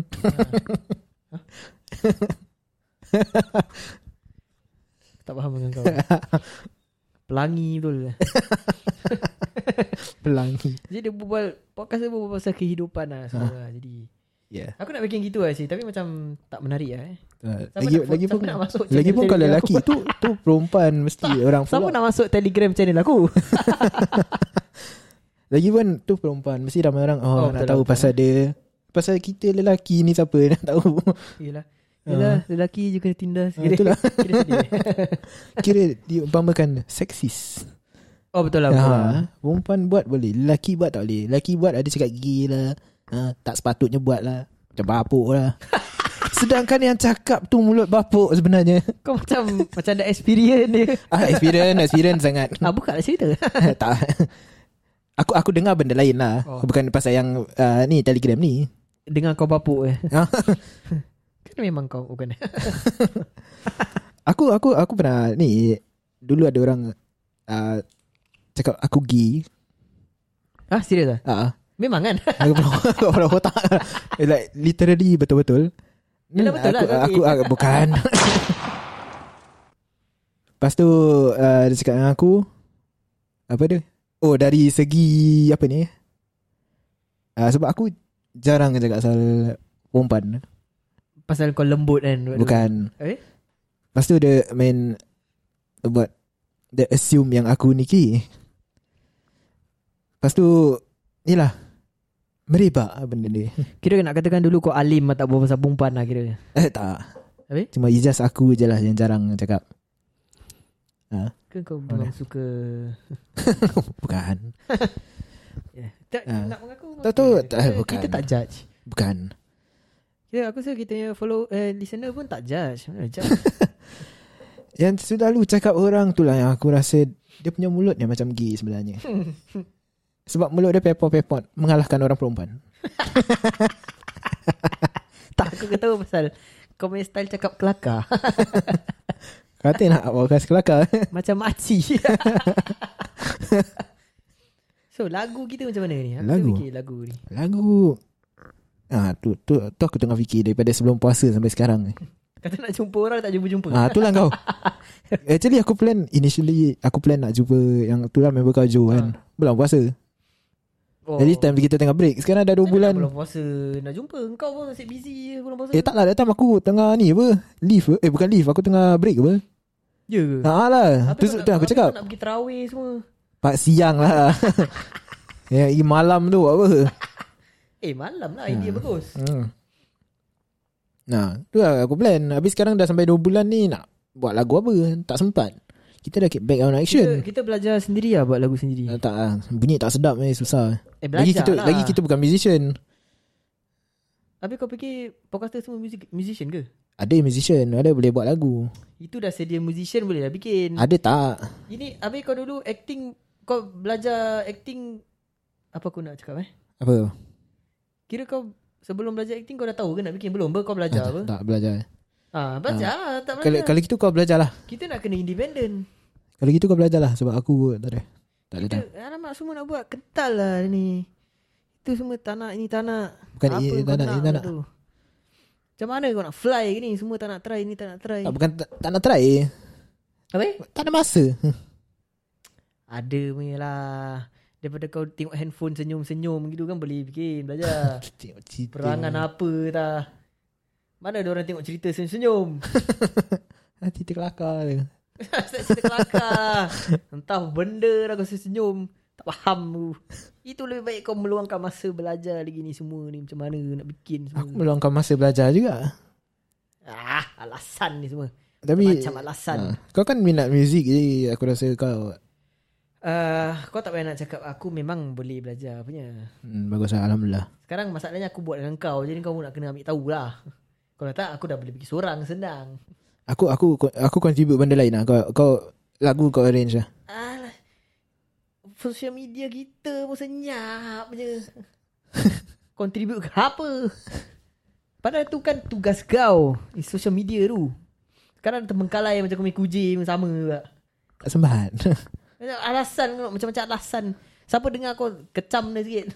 Speaker 1: Tak faham dengan kau. Pelangi betul.
Speaker 2: Pelangi
Speaker 1: Jadi dia berbual podcast dia berbual pasal kehidupan lah semua.
Speaker 2: Ha.
Speaker 1: lah. Jadi
Speaker 2: Yeah
Speaker 1: aku nak bikin gitu lah sih tapi macam tak menarik lah eh.
Speaker 2: uh,
Speaker 1: Siapa
Speaker 2: Lagi
Speaker 1: nak-
Speaker 2: lagi
Speaker 1: siapa
Speaker 2: pun
Speaker 1: nak masuk
Speaker 2: Lagi pun kalau lelaki tu Tu perempuan Mesti orang
Speaker 1: Siapa
Speaker 2: follow
Speaker 1: nak masuk Telegram channel aku?
Speaker 2: Lagi pun tu perempuan Mesti ramai orang Oh,
Speaker 1: Oh,
Speaker 2: nak tahu
Speaker 1: betul
Speaker 2: pasal dia Pasal kita lelaki ni siapa Nak tahu
Speaker 1: Yelah Yelah lelaki je kena tindas
Speaker 2: Ah, itulah.
Speaker 1: Kira sedih
Speaker 2: Kira diumpamakan Seksis
Speaker 1: Oh betul lah
Speaker 2: ha, Perempuan buat boleh Lelaki buat tak boleh. Lelaki buat ada cakap gigi lah. Ha, Tak sepatutnya buat lah. Macam bapuk lah. Sedangkan yang cakap tu mulut bapuk sebenarnya.
Speaker 1: Kau macam Macam ada experience dia.
Speaker 2: Ah, Experience Experience sangat.
Speaker 1: Ah buka lah cerita.
Speaker 2: Tak. Aku aku dengar benda lain lah.
Speaker 1: Oh.
Speaker 2: Bukan pasal yang uh, Ni telegram ni.
Speaker 1: Dengan kau bapuk eh.
Speaker 2: Ah.
Speaker 1: Kan memang kau bukan?
Speaker 2: Aku aku aku pernah Ni Dulu ada orang uh, Cakap aku gi.
Speaker 1: Ah serius lah
Speaker 2: uh,
Speaker 1: Memang kan?
Speaker 2: Aku pernah Aku pernah otak. Like literally betul-betul.
Speaker 1: Yelah, betul
Speaker 2: aku,
Speaker 1: lah,
Speaker 2: aku,
Speaker 1: tapi-
Speaker 2: aku, Bukan. Lepas tu uh, Dia cakap dengan aku Apa dia? Oh dari segi Apa ni? Uh, Sebab aku Jarang cakap pasal Perempuan.
Speaker 1: Pasal kau lembut kan?
Speaker 2: Bukan.
Speaker 1: Eh?
Speaker 2: Lepas tu dia main Buat Dia assume yang aku ni ki Lepas tu Ni lah Merebak lah benda ni.
Speaker 1: Kira nak katakan dulu kau alim Tak buat pasal perempuan lah kira.
Speaker 2: Eh tak.
Speaker 1: Habis?
Speaker 2: Cuma it's just aku je lah Yang jarang cakap.
Speaker 1: Ke kau memang suka?
Speaker 2: Bukan.
Speaker 1: Yeah. tak,
Speaker 2: Ah.
Speaker 1: Nak mengaku
Speaker 2: Tak tak-
Speaker 1: Kita-
Speaker 2: bukan.
Speaker 1: Kita tak judge.
Speaker 2: Bukan.
Speaker 1: Kira aku rasa kita follow eh, Listener pun tak judge. Mana judge?
Speaker 2: Yang selalu cakap orang tu lah Yang aku rasa Dia punya mulut ni macam gay sebenarnya Sebab mulut dia pepot-pepot Mengalahkan orang perempuan.
Speaker 1: Tak. Aku ketahu pasal Kau punya style cakap kelakar.
Speaker 2: Kata nak podcast kelakar.
Speaker 1: Macam makcik. So lagu kita macam mana ni? Aku
Speaker 2: Lagu?
Speaker 1: fikir lagu ni.
Speaker 2: Lagu? Ah tu, tu tu aku tengah fikir daripada sebelum puasa sampai sekarang.
Speaker 1: Kata nak jumpa orang tak jumpa-jumpa.
Speaker 2: Ah itulah kau. Actually aku plan initially aku plan nak jumpa yang tu lah member kau Joe kan. Belum puasa.
Speaker 1: Oh.
Speaker 2: Jadi time kita tengah break. Sekarang dah 2 bulan.
Speaker 1: Belum puasa Nak jumpa Kau pun asyik busy je Belum puasa
Speaker 2: Eh tak lah datang aku tengah ni apa? Leave. Eh bukan leave, aku tengah break apa?
Speaker 1: Ya ke
Speaker 2: Ha lah. Tu aku cakap.
Speaker 1: Nak pergi terawih semua
Speaker 2: Pak siang lah. Ya, yeah, malam tu apa?
Speaker 1: Eh malam lah Idea bagus
Speaker 2: Hmm. Nah, tu lah aku plan. Habis sekarang dah sampai 2 bulan ni nak buat lagu apa? Tak sempat. Kita dah back on
Speaker 1: kita,
Speaker 2: action.
Speaker 1: kita belajar sendiri lah Buat lagu sendiri.
Speaker 2: Ah, tak lah. Bunyi tak sedap eh Susah.
Speaker 1: Eh
Speaker 2: Lagi kita
Speaker 1: lah
Speaker 2: Lagi kita bukan musician.
Speaker 1: Habis kau fikir Podcaster semua music, musician ke?
Speaker 2: Ada musician Ada boleh buat lagu.
Speaker 1: Itu dah sedia musician Boleh dah bikin.
Speaker 2: Ada tak?
Speaker 1: Ini Habis kau dulu acting Kau belajar acting Apa aku nak cakap eh?
Speaker 2: Apa?
Speaker 1: Kira kau Sebelum belajar acting Kau dah tahu ke nak bikin? Belum ber kau belajar apa?
Speaker 2: Tak belajar
Speaker 1: Ah, Belajar lah Tak
Speaker 2: kalau,
Speaker 1: belajar.
Speaker 2: kalau gitu kau belajar lah
Speaker 1: Kita nak kena independent.
Speaker 2: Kalau gitu kau belajar lah Sebab aku tak ada. Tak ada
Speaker 1: Kita, alamak semua nak buat Kental lah ni. Itu semua tak nak Ini tak nak.
Speaker 2: Bukan
Speaker 1: Apa
Speaker 2: ini nak, ini
Speaker 1: tu? Macam mana kau nak fly ni? Semua tak nak try Ni tak nak try.
Speaker 2: Tak, Bukan tak, tak nak try
Speaker 1: Apa?
Speaker 2: Tak ada masa.
Speaker 1: Ada punya lah. Daripada kau tengok handphone Senyum-senyum gitu kan Boleh bikin Belajar. Perangan apa tak Mana ada orang tengok cerita senyum-senyum?
Speaker 2: Cerita kelakar dia.
Speaker 1: Start cerita kelakar Entah benda dah kau senyum. Tak faham tu. Itu lebih baik kau meluangkan masa belajar lagi ni semua ni. Macam mana nak bikin semua
Speaker 2: Aku meluangkan masa belajar juga.
Speaker 1: Ah, alasan ni semua.
Speaker 2: Tapi
Speaker 1: Macam alasan.
Speaker 2: Ah, Kau kan minat muzik Jadi aku rasa kau
Speaker 1: uh, Kau tak payah nak cakap Aku memang boleh belajar punya.
Speaker 2: Hmm, Bagus lah Alhamdulillah.
Speaker 1: Sekarang masalahnya aku buat dengan kau. Jadi kau pun nak kena ambil tahu lah Kalau tak aku dah boleh pergi seorang senang.
Speaker 2: Aku aku aku contribute benda lain lah. Kau, kau Lagu kau arrange lah.
Speaker 1: Alah. Social media kita pun senyap je. Contribute ke apa? Padahal tu kan tugas kau. Di social media tu. Sekarang terbengkalai macam kau main kucing sama juga.
Speaker 2: Tak
Speaker 1: Macam alasan Macam-macam alasan. Siapa dengar kau Kecam dia sikit.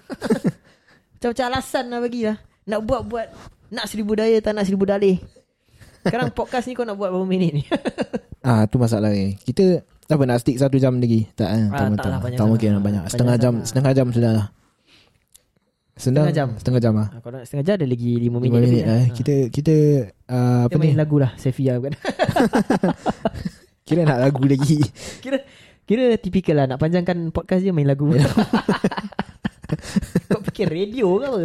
Speaker 1: Macam-macam alasan lah bagi lah. Nak buat-buat Nak seribu daya Tak nak seribu dalih Sekarang podcast ni kau nak buat berapa minit ni
Speaker 2: Ah tu masalah ni. Kita apa nak stick satu jam lagi? Tak eh.
Speaker 1: Ah,
Speaker 2: tak,
Speaker 1: tak
Speaker 2: tak,
Speaker 1: lah,
Speaker 2: tak mungkin lah, banyak.
Speaker 1: Banyak
Speaker 2: Setengah jam,
Speaker 1: sangat.
Speaker 2: setengah jam sudah lah. Senang,
Speaker 1: Setengah jam?
Speaker 2: Setengah jam lah.
Speaker 1: ha, Kau nak setengah jam Ada lagi lima minit,
Speaker 2: Lima minit
Speaker 1: lebih
Speaker 2: lah.
Speaker 1: Ha.
Speaker 2: Kita kita uh, apa
Speaker 1: Kita
Speaker 2: ni?
Speaker 1: main lagu lah Sefia bukan
Speaker 2: Kira nak lagu lagi.
Speaker 1: Kira Kira tipikal lah Nak panjangkan podcast je main lagu Kau fikir radio ke apa?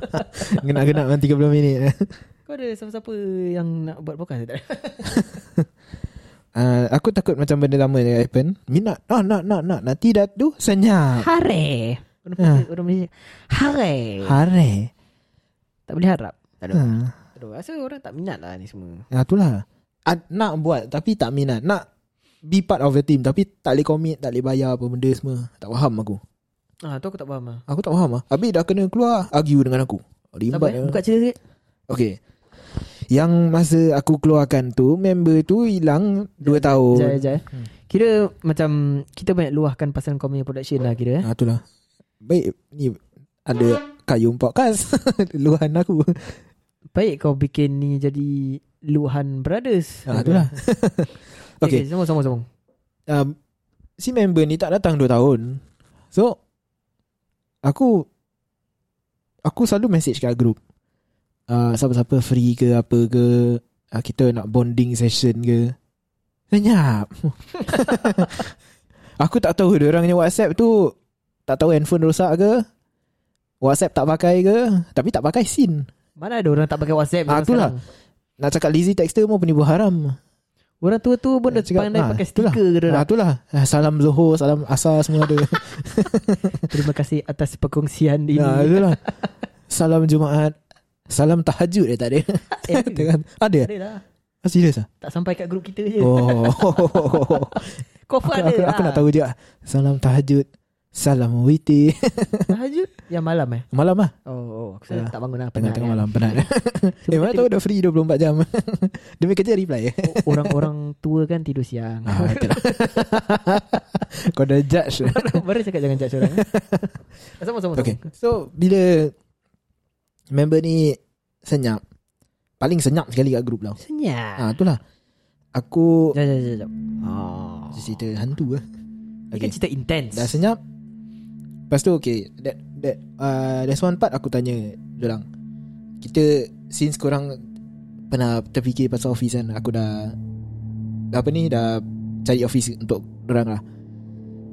Speaker 2: Genak-genak 30 minit
Speaker 1: Kau ada siapa-siapa Yang nak buat podcast? Tak
Speaker 2: uh, Aku takut macam benda lama dia happen Minat Ah nak nak nak Nanti dah tu Senyap.
Speaker 1: Hare. Orang
Speaker 2: Ha.
Speaker 1: Malaysia, orang Malaysia? Hare.
Speaker 2: Hare.
Speaker 1: Tak boleh harap. Tak ada.
Speaker 2: Ha.
Speaker 1: Tak ada Rasa orang tak minat lah ni semua.
Speaker 2: Ya itulah. Ad, Nak buat Tapi tak minat. Nak Be part of the team Tapi tak boleh commit Tak boleh bayar apa benda semua. Tak faham aku
Speaker 1: Ah, tu aku tak faham lah
Speaker 2: Aku tak faham lah Habis dah kena keluar Argue dengan aku. Rimbat
Speaker 1: Sabar eh, Buka cerita sikit?
Speaker 2: Okay Yang masa aku keluarkan tu Member tu hilang 2 tahun.
Speaker 1: Sekejap, sekejap.
Speaker 2: Hmm.
Speaker 1: Kira macam Kita banyak luahkan pasal kau punya production lah kira eh.
Speaker 2: Ha itulah. Baik Ni Ada Kayum podcast. Luahan aku.
Speaker 1: Baik kau bikin ni jadi Luahan Brothers.
Speaker 2: Ha itulah.
Speaker 1: Okay,
Speaker 2: Okay.
Speaker 1: okay Sambung sambung sambung.
Speaker 2: Um, Si member ni tak datang 2 tahun. So Aku Aku selalu message kat group. Uh, Siapa-siapa free ke Apa ke. Uh, Kita nak bonding session ke. Senyap. Aku tak tahu dia orangnya WhatsApp tu Tak tahu handphone rosak ke. WhatsApp tak pakai ke. Tapi tak pakai SIN
Speaker 1: Mana ada orang tak pakai WhatsApp
Speaker 2: Ah, itulah.
Speaker 1: sekarang?
Speaker 2: Nak cakap lazy texter pun penipu haram
Speaker 1: Orang tua-tua pun dah
Speaker 2: Cakap,
Speaker 1: pandai
Speaker 2: ah,
Speaker 1: pakai
Speaker 2: itulah.
Speaker 1: stiker ke
Speaker 2: Ah, itulah Ah, Salam Zohor Salam Asar semua ada
Speaker 1: Terima kasih atas perkongsian ini.
Speaker 2: Nah, itulah. Salam Jumaat. Salam tahajud dia tak ada.
Speaker 1: Eh, ada.
Speaker 2: Kan? ada.
Speaker 1: Ada lah.
Speaker 2: Ah, serius ah?
Speaker 1: Tak sampai kat grup kita je.
Speaker 2: Oh.
Speaker 1: Kau
Speaker 2: aku,
Speaker 1: pun ada
Speaker 2: aku,
Speaker 1: lah.
Speaker 2: aku nak tahu je. Salam tahajud. Salam witir.
Speaker 1: Tahajud yang malam eh?
Speaker 2: malam ah.
Speaker 1: Oh, oh aku salah
Speaker 2: Ah.
Speaker 1: tak bangun lah. penat
Speaker 2: Tengah-tengah
Speaker 1: kan.
Speaker 2: malam penat. eh, mana tahu dah free 24 jam. Demi kerja reply.
Speaker 1: O- Orang-orang tua kan tidur siang.
Speaker 2: ah, betul. Kau dah judge.
Speaker 1: Baru cakap jangan judge orang. eh. Sama-sama.
Speaker 2: okay. So, bila member ni senyap. Paling senyap sekali kat grup tau.
Speaker 1: Senyap.
Speaker 2: Ah, itulah. Aku
Speaker 1: Jap, jap, jap, jap. Oh.
Speaker 2: cerita hantu lah.
Speaker 1: Ini kan cerita intense.
Speaker 2: Dah senyap Lepas tu okay that, that, uh, There's one part aku tanya Diorang Kita Since korang Pernah terfikir pasal office kan Aku dah dah Apa ni Dah Cari office untuk Diorang lah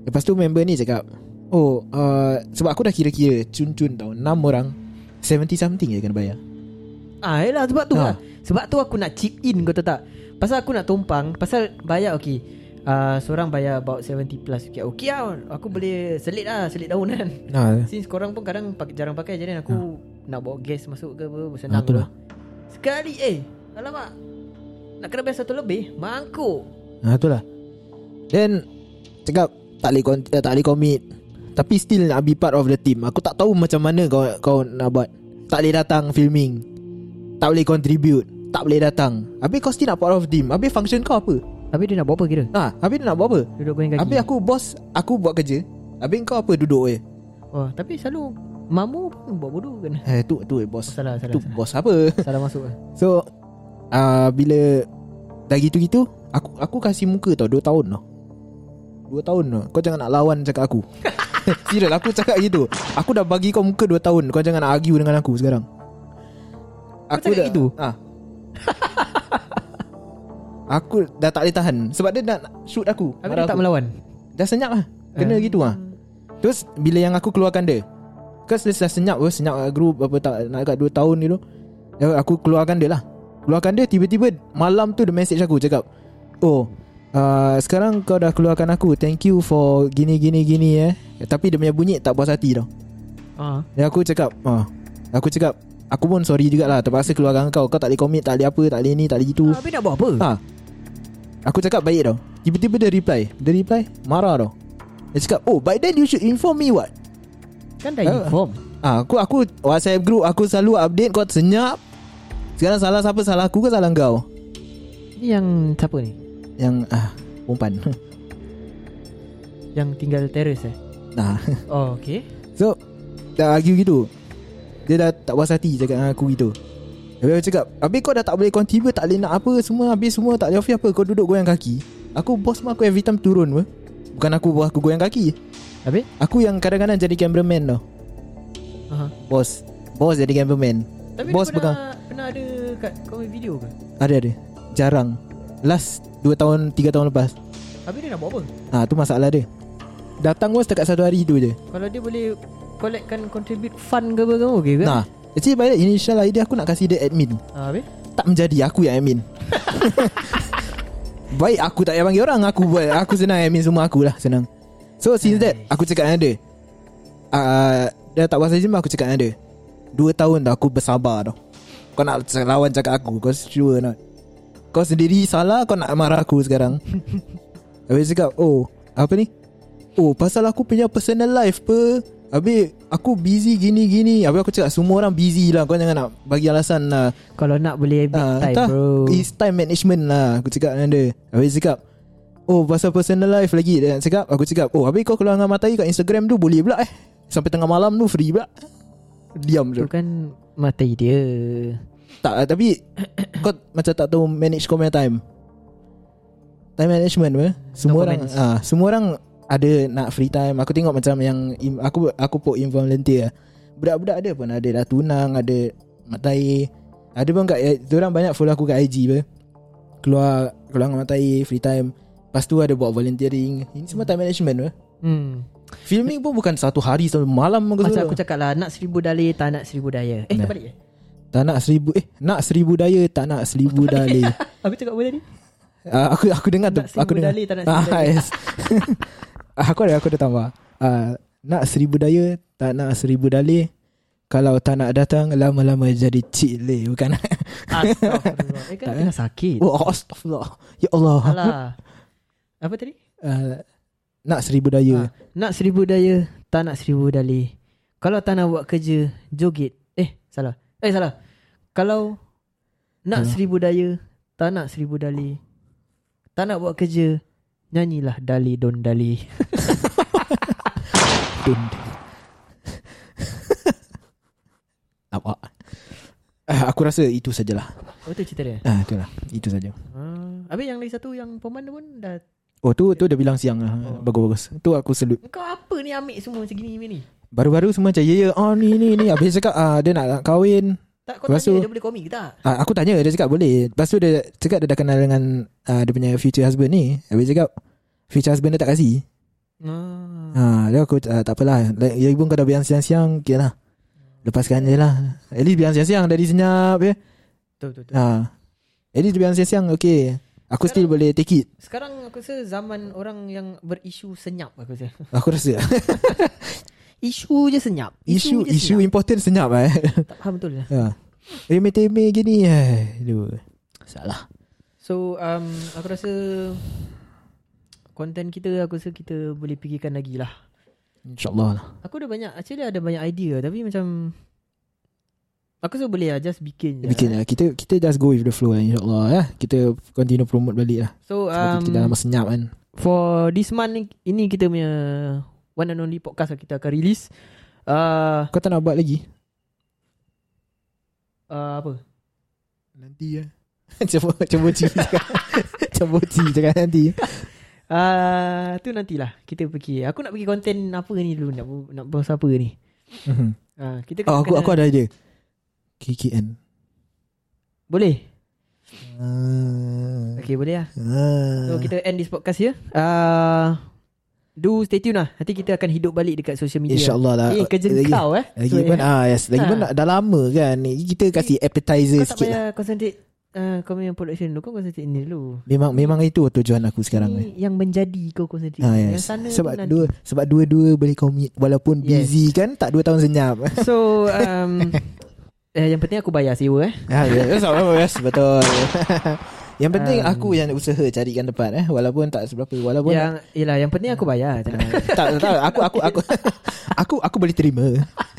Speaker 2: Lepas tu member ni cakap Oh uh, Sebab aku dah kira-kira Cun-cun tau 6 orang 70 something je kena bayar
Speaker 1: Ah, yelah sebab tu
Speaker 2: Ha.
Speaker 1: lah. Sebab tu aku nak chip in kau tahu tak? Pasal aku nak tumpang, pasal bayar okey. Uh, seorang bayar about 70 plus. Okay, okay lah. Aku boleh selit lah Selit daun kan.
Speaker 2: Nah,
Speaker 1: Since korang pun kadang pak- jarang pakai Jadi aku Nak bawa gas masuk ke apa Senang
Speaker 2: tu lah.
Speaker 1: Sekali eh. Alamak. Nak kena bayar satu lebih? Mangkuk.
Speaker 2: Ah, tu lah. Then Cakap Tak boleh, eh, tak boleh commit. Tapi still nak be part of the team. Aku tak tahu macam mana kau kau nak buat. Tak boleh datang filming. Tak boleh contribute. Tak boleh datang. Habis kau still nak part of team. Habis function kau apa
Speaker 1: Habis dia nak buat apa kira?
Speaker 2: Ha, Habis dia nak buat apa?
Speaker 1: Duduk goyang kaki.
Speaker 2: Habis aku bos Aku buat kerja. Habis kau apa duduk je
Speaker 1: oh, Tapi selalu Mamu pun buat bodoh kan?
Speaker 2: Eh tu tu eh, bos.
Speaker 1: Oh, Salah salah
Speaker 2: Tu
Speaker 1: salah,
Speaker 2: bos apa?
Speaker 1: Salah masuk lah
Speaker 2: So uh, Bila Dah gitu-gitu Aku aku kasih muka tau 2 tahun tau. 2 tahun tau. Kau jangan nak lawan cakap aku. Serius aku cakap gitu. Aku dah bagi kau muka 2 tahun. Kau jangan nak argue dengan aku sekarang.
Speaker 1: Cakap
Speaker 2: dah,
Speaker 1: gitu?
Speaker 2: ah. Aku dah tak boleh tahan. Sebab dia nak shoot aku.
Speaker 1: Habis dia tak
Speaker 2: aku.
Speaker 1: melawan?
Speaker 2: Dah senyap lah. Kena
Speaker 1: Eh.
Speaker 2: gitu lah. Terus bila yang aku keluarkan dia. Because dia dah senyap apa Senyap kat group apa tak Nak kat 2 tahun ni tu. Ya, Aku keluarkan dia lah. Keluarkan dia tiba-tiba Malam tu dia message aku Cakap Oh uh, Sekarang kau dah keluarkan aku. Thank you for Gini gini gini eh. Tapi dia punya bunyi Tak puas hati tau.
Speaker 1: Ah.
Speaker 2: Dan aku cakap ah, Aku cakap Aku pun sorry jugalah. Terpaksa keluarkan kau. Kau tak boleh commit Tak boleh apa Tak boleh ni Tak boleh gitu.
Speaker 1: Habis nak buat apa?
Speaker 2: Ha. Aku cakap baik tau Tiba-tiba dia reply Dia reply Marah tau Dia cakap Oh by then you should inform me what
Speaker 1: Kan dah
Speaker 2: Ah.
Speaker 1: inform
Speaker 2: Ah, aku aku WhatsApp group aku selalu update kau senyap. Sekarang salah siapa salah aku ke salah kau?
Speaker 1: Ni yang siapa ni
Speaker 2: Yang ah umpan.
Speaker 1: Yang tinggal terrace eh
Speaker 2: nah.
Speaker 1: Oh okay
Speaker 2: So dah argue gitu. Dia dah tak puas hati cakap dengan aku gitu. Habis aku cakap Habis kau dah tak boleh contribute Tak boleh nak apa Semua habis semua Tak boleh offer apa Kau duduk goyang kaki. Aku bos mah aku every time turun apa Bukan aku bos aku goyang kaki.
Speaker 1: Habis?
Speaker 2: Aku yang kadang-kadang jadi cameraman tau.
Speaker 1: Aha.
Speaker 2: Bos Bos jadi cameraman.
Speaker 1: Tapi
Speaker 2: Bos
Speaker 1: dia pernah, pernah ada kat kau punya video ke?
Speaker 2: Ada ada. Jarang. Last 2 tahun 3 tahun lepas.
Speaker 1: Habis dia nak buat apa?
Speaker 2: Ha tu masalah dia. Datang pun setakat satu hari tu je.
Speaker 1: Kalau dia boleh collect-collect contribute fund ke apa ke okay ke?
Speaker 2: Nah Actually by the initial idea Aku nak kasih dia admin.
Speaker 1: Ah, habis?
Speaker 2: Tak menjadi Aku yang admin. Baik aku tak payah panggil orang. Aku buat Aku senang admin semua aku lah Senang. So since that Aku cakap dengan dia. Uh, Dah tak puas hati Aku cakap dengan dia. Dua tahun dah aku bersabar tau. Kau nak lawan cakap aku Kau sure not? Kau sendiri salah Kau nak marah aku sekarang. Habis cakap Oh Apa ni? Oh pasal aku punya personal life pe Habis Aku busy gini-gini. Habis aku cakap Semua orang busy lah. Kau jangan nak Bagi alasan lah.
Speaker 1: Kalau nak boleh big
Speaker 2: Ah,
Speaker 1: time
Speaker 2: tak,
Speaker 1: bro.
Speaker 2: It's time management lah Aku cakap dengan dia. Habis dia cakap Oh pasal personal life lagi. Dia cakap Aku cakap Oh habis kau keluar dengan matai kat Instagram tu Boleh pula eh? Sampai tengah malam tu free pula. Diam
Speaker 1: Itu
Speaker 2: je
Speaker 1: kan Mati dia.
Speaker 2: Tak tapi Kau macam tak tahu Manage kau punya time. Time management apa? Semua
Speaker 1: No
Speaker 2: orang ah, Semua orang Ada nak free time. Aku tengok macam yang Aku aku put involunteer Budak-budak ada pun. Ada dah tunang Ada matai Ada pun kat Diorang banyak follow aku kat IG apa. Keluar Keluar dengan matai Free time. Lepas tu ada buat volunteering. Ini semua time management apa.
Speaker 1: Hmm.
Speaker 2: Filming pun bukan satu hari Satu malam
Speaker 1: Macam
Speaker 2: suruh.
Speaker 1: aku cakap lah Nak seribu dalih Tak nak seribu daya. Eh
Speaker 2: Nah.
Speaker 1: terbalik eh
Speaker 2: Tak nak seribu Eh nak seribu daya Tak nak seribu dalih
Speaker 1: Aku cakap apa tadi?
Speaker 2: Uh, aku aku dengar tu.
Speaker 1: Nak
Speaker 2: aku dengar.
Speaker 1: dalih, tak nak
Speaker 2: Ah, yes. aku ada aku ada tambah. Uh, nak seribu daya tak nak seribu dalih. Kalau tak nak datang lama-lama jadi cile bukan.
Speaker 1: Astagfirullah Eh kan
Speaker 2: Tak,
Speaker 1: tengah sakit
Speaker 2: oh astagfirullah. Ya Allah.
Speaker 1: Alah Apa tadi
Speaker 2: Uh, nak seribu daya.
Speaker 1: Ah, Nak seribu daya Tak nak seribu dalih Kalau tak nak buat kerja Joget Eh salah Eh salah Kalau Nak
Speaker 2: Alah.
Speaker 1: seribu daya Tak nak seribu dalih Tak nak buat kerja Nyanyilah dali don dali
Speaker 2: Dun. Nampak. Uh, aku rasa itu sajalah.
Speaker 1: Oh tu cerita dia
Speaker 2: Ah, itulah. Itu saja.
Speaker 1: ah, Habis yang lagi satu Yang peman tu pun dah
Speaker 2: Oh tu tu dia bilang siang lah.
Speaker 1: Oh.
Speaker 2: Bagus-bagus. Tu aku salute.
Speaker 1: Kau apa ni ambil semua macam gini ni
Speaker 2: Baru-baru semua macam ya ya oh ni ni ni habis cakap ah dia nak, nak kahwin
Speaker 1: Tak kau
Speaker 2: Lepas
Speaker 1: tanya
Speaker 2: tu-
Speaker 1: dia boleh komik ke tak
Speaker 2: Ah, aku tanya dia cakap boleh. Lepas tu dia cakap dia dah kenal dengan ah, dia punya future husband ni. Habis cakap future husband dia tak kasih.
Speaker 1: ah.
Speaker 2: Ha, dia aku ah, tak apalah. Like, ya ibu kau dah bilang siang-siang, okay lah. Lepaskan je lah. At least bilang siang-siang dari senyap ya.
Speaker 1: Betul betul, betul.
Speaker 2: Ha. At least bilang siang-siang okay. Aku still boleh take it.
Speaker 1: Sekarang aku rasa zaman orang yang berisu senyap aku rasa.
Speaker 2: Aku rasa
Speaker 1: Isu je senyap.
Speaker 2: isu
Speaker 1: je
Speaker 2: isu
Speaker 1: senyap.
Speaker 2: important senyap eh.
Speaker 1: tak faham betul lah.
Speaker 2: ha. Remeh-temeh gini eh. Aduh. Salah.
Speaker 1: So um, aku rasa konten kita aku rasa kita boleh fikirkan lagi lah.
Speaker 2: InsyaAllah lah.
Speaker 1: Aku ada banyak actually ada banyak idea tapi macam aku rasa boleh lah just bikin je.
Speaker 2: Bikin
Speaker 1: eh.
Speaker 2: lah. Kita kita just go with the flow lah insyaAllah ya. Kita continue promote balik lah.
Speaker 1: So
Speaker 2: Sebab
Speaker 1: um,
Speaker 2: kita dah lama senyap kan.
Speaker 1: for this month ni, ini kita punya one and only podcast yang kita akan release. Uh,
Speaker 2: Kau tak nak buat lagi?
Speaker 1: uh, apa?
Speaker 2: Nanti ya. Cuba cuba ci cakap. Cuba ci cakap nanti.
Speaker 1: Uh, tu nantilah kita fikir. Aku nak pergi konten apa ni dulu nak nak bahas apa ni. Uh, kita
Speaker 2: Oh, aku aku ada idea. KKN.
Speaker 1: Boleh.
Speaker 2: Ah.
Speaker 1: Okay boleh lah.
Speaker 2: Ah.
Speaker 1: So kita end this podcast here. Uh, do stay tune lah. Nanti kita akan hidup balik dekat social media.
Speaker 2: InsyaAllah lah.
Speaker 1: Eh kerja
Speaker 2: lagi,
Speaker 1: kau eh.
Speaker 2: Lagi
Speaker 1: So,
Speaker 2: pun
Speaker 1: eh,
Speaker 2: ah yes, lagi
Speaker 1: Ha.
Speaker 2: pun dah, dah lama kan. Ni Kita kasih appetizer
Speaker 1: Kau tak
Speaker 2: sikit lah.
Speaker 1: payah concentrate uh, Kau punya production dulu Kau concentrate ini dulu
Speaker 2: Memang memang itu tujuan aku sekarang ni.
Speaker 1: Ni yang menjadi kau concentrate
Speaker 2: Ah,
Speaker 1: Yang
Speaker 2: yes.
Speaker 1: sana
Speaker 2: sebab
Speaker 1: nanti.
Speaker 2: dua sebab dua-dua boleh commit walaupun
Speaker 1: Yes.
Speaker 2: busy kan tak dua tahun senyap.
Speaker 1: So um, eh, Yang penting aku bayar sewa eh
Speaker 2: Ha, yes, yes, yes, betul. yang penting
Speaker 1: Um,
Speaker 2: aku yang usaha carikan tempat eh walaupun tak seberapa walaupun
Speaker 1: Yang Yelah yang penting aku bayar
Speaker 2: tak tak aku aku aku aku aku boleh terima.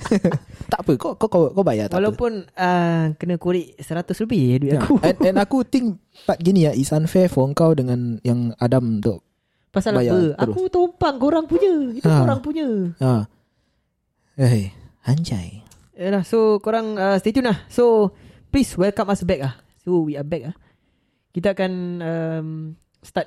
Speaker 2: tak apa kau kau kau, kau bayar tak
Speaker 1: Walaupun uh, Kena korek 100 lebih Duit
Speaker 2: apa.
Speaker 1: aku
Speaker 2: And, and aku think part gini ya is unfair for kau dengan yang Adam untuk
Speaker 1: Pasal
Speaker 2: bayar
Speaker 1: apa
Speaker 2: terus.
Speaker 1: Aku tumpang Korang punya Itu
Speaker 2: Ha.
Speaker 1: korang punya
Speaker 2: ha. Eh, anjay.
Speaker 1: Yalah so korang uh, stay tune lah So please welcome us back ah. So we are back ah. Kita akan um, start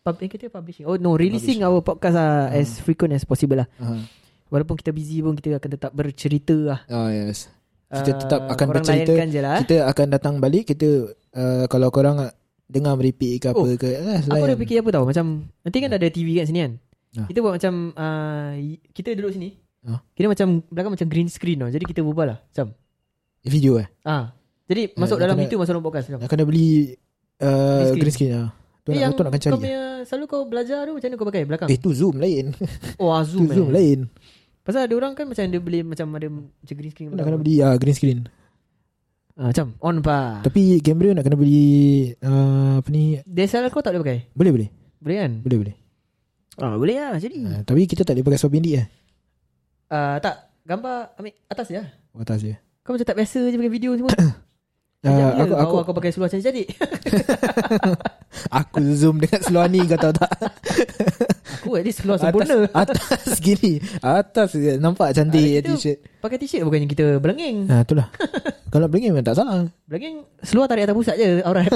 Speaker 1: pub eh, kita publishing. Oh no, releasing our podcast ah
Speaker 2: Hmm.
Speaker 1: as frequent as possible lah.
Speaker 2: Uh,
Speaker 1: Walaupun kita busy pun kita akan tetap bercerita lah.
Speaker 2: oh yes. Kita tetap akan
Speaker 1: korang
Speaker 2: bercerita.
Speaker 1: lah. eh.
Speaker 2: Kita akan datang balik kita uh, kalau korang dengar meripik ke apa
Speaker 1: Oh,
Speaker 2: ke eh,
Speaker 1: Aku ada fikir apa tau Macam Nanti kan ada TV kat sini kan
Speaker 2: Ah.
Speaker 1: Kita buat macam uh, Kita duduk sini
Speaker 2: Ah.
Speaker 1: Kira macam belakang macam green screen tau. Jadi kita berbual lah. Macam.
Speaker 2: Video eh.
Speaker 1: Ah. Jadi masuk
Speaker 2: nak
Speaker 1: dalam
Speaker 2: kena-
Speaker 1: itu masuk dalam podcast. Macam.
Speaker 2: Nak kena beli uh,
Speaker 1: Green
Speaker 2: screen lah. Tu
Speaker 1: Eh,
Speaker 2: nak, tu nak cari.
Speaker 1: kau punya, selalu kau belajar tu macam mana kau pakai belakang?
Speaker 2: Eh tu zoom lain.
Speaker 1: oh, ah,
Speaker 2: tu
Speaker 1: zoom,
Speaker 2: zoom
Speaker 1: eh.
Speaker 2: lain.
Speaker 1: Pasal ada orang kan macam dia beli macam ada macam green screen.
Speaker 2: Nak kena beli uh, green screen.
Speaker 1: Ah, macam on pa.
Speaker 2: Tapi kamera nak kena beli uh, apa ni?
Speaker 1: DSLR kau tak boleh pakai?
Speaker 2: Boleh boleh.
Speaker 1: Boleh kan?
Speaker 2: Boleh boleh.
Speaker 1: Ah, boleh lah. Jadi.
Speaker 2: Uh, tapi kita tak boleh pakai swap indik eh.
Speaker 1: Ah, tak. Gambar ambil atas je. lah.
Speaker 2: Atas je.
Speaker 1: Kau macam tak biasa je pakai video semua.
Speaker 2: Uh, aku aku
Speaker 1: kau pakai seluar cantik-cantik.
Speaker 2: aku zoom dengan seluar ni kau tahu tak?
Speaker 1: Aku at least seluar sempurna.
Speaker 2: Atas, atas gini. Atas nampak cantik
Speaker 1: kita-
Speaker 2: t-shirt.
Speaker 1: Pakai t-shirt bukannya kita belenging.
Speaker 2: Ha itulah. Kalau beringat memang tak salah.
Speaker 1: Belenging seluar tarik atas pusat je aurat.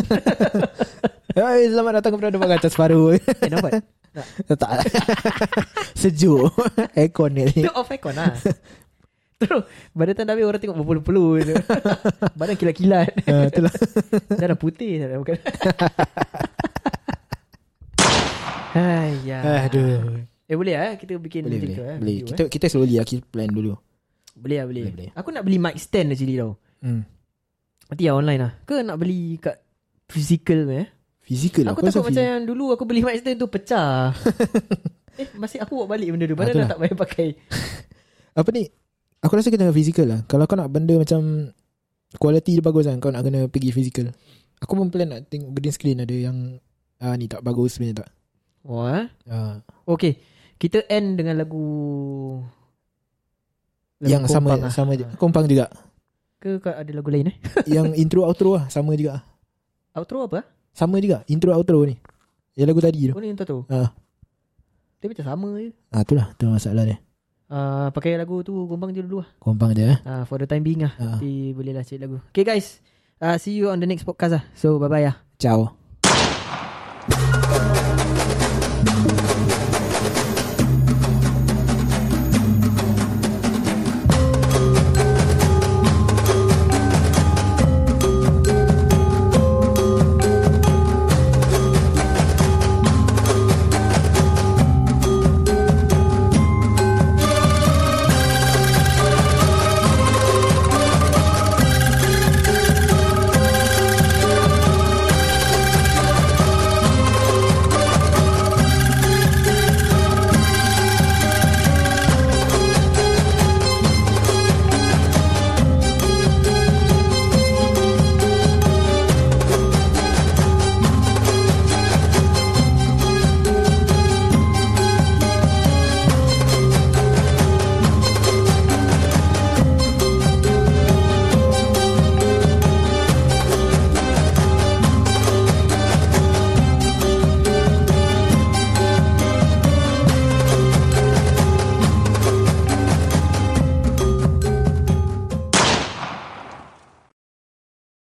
Speaker 2: Hai, selamat datang kepada Bagai Atas Paru.
Speaker 1: eh nampak?
Speaker 2: tak. Sejuk. Aircon ni.
Speaker 1: Itu off aircon lah. Terus Badan tak habis orang tengok berpeluh-peluh je. Badan kilat-kilat.
Speaker 2: Ha, itulah.
Speaker 1: Dah dah putih dah bukan. Ya.
Speaker 2: Aduh.
Speaker 1: Eh boleh ah kita bikin
Speaker 2: Boleh boleh.
Speaker 1: tu, eh,
Speaker 2: boleh.
Speaker 1: video,
Speaker 2: Kita kita slowly lah kita plan dulu.
Speaker 1: eh. boleh lah boleh.
Speaker 2: boleh, boleh.
Speaker 1: Aku nak beli mic stand actually tau.
Speaker 2: Hmm.
Speaker 1: Nanti ya online lah. Ke nak beli kat physical eh?
Speaker 2: Physical
Speaker 1: Aku takut macam yang dulu aku beli mic stand tu pecah. eh masih aku bawa balik benda tu.
Speaker 2: Ah,
Speaker 1: Padahal
Speaker 2: tu
Speaker 1: dah
Speaker 2: lah.
Speaker 1: tak payah pakai.
Speaker 2: Apa ni? Aku rasa kena physical lah. Kalau kau nak benda macam quality dia bagus kan, kau nak kena pergi physical. Aku pun plan nak tengok green screen ada yang ah ni tak bagus sebenarnya tak.
Speaker 1: Oh eh.
Speaker 2: Ah,
Speaker 1: Okay. Kita end dengan lagu lagu
Speaker 2: yang sama
Speaker 1: lah.
Speaker 2: sama je. Kompang juga.
Speaker 1: Ke kau ada lagu lain eh?
Speaker 2: yang intro outro lah sama juga.
Speaker 1: Outro apa?
Speaker 2: Sama juga intro outro ni. Yang lagu tadi tu.
Speaker 1: Oh ni entah tu.
Speaker 2: Ah,
Speaker 1: Dia macam sama je.
Speaker 2: ah itulah tu masalah dia.
Speaker 1: Uh, pakai lagu tu gombang je dulu lah.
Speaker 2: Kompang je eh.
Speaker 1: Uh, for the time being lah.
Speaker 2: Ah.
Speaker 1: Nanti boleh lah cari lagu. Okay guys. Uh, see you on the next podcast lah. So bye bye lah.
Speaker 2: Ciao.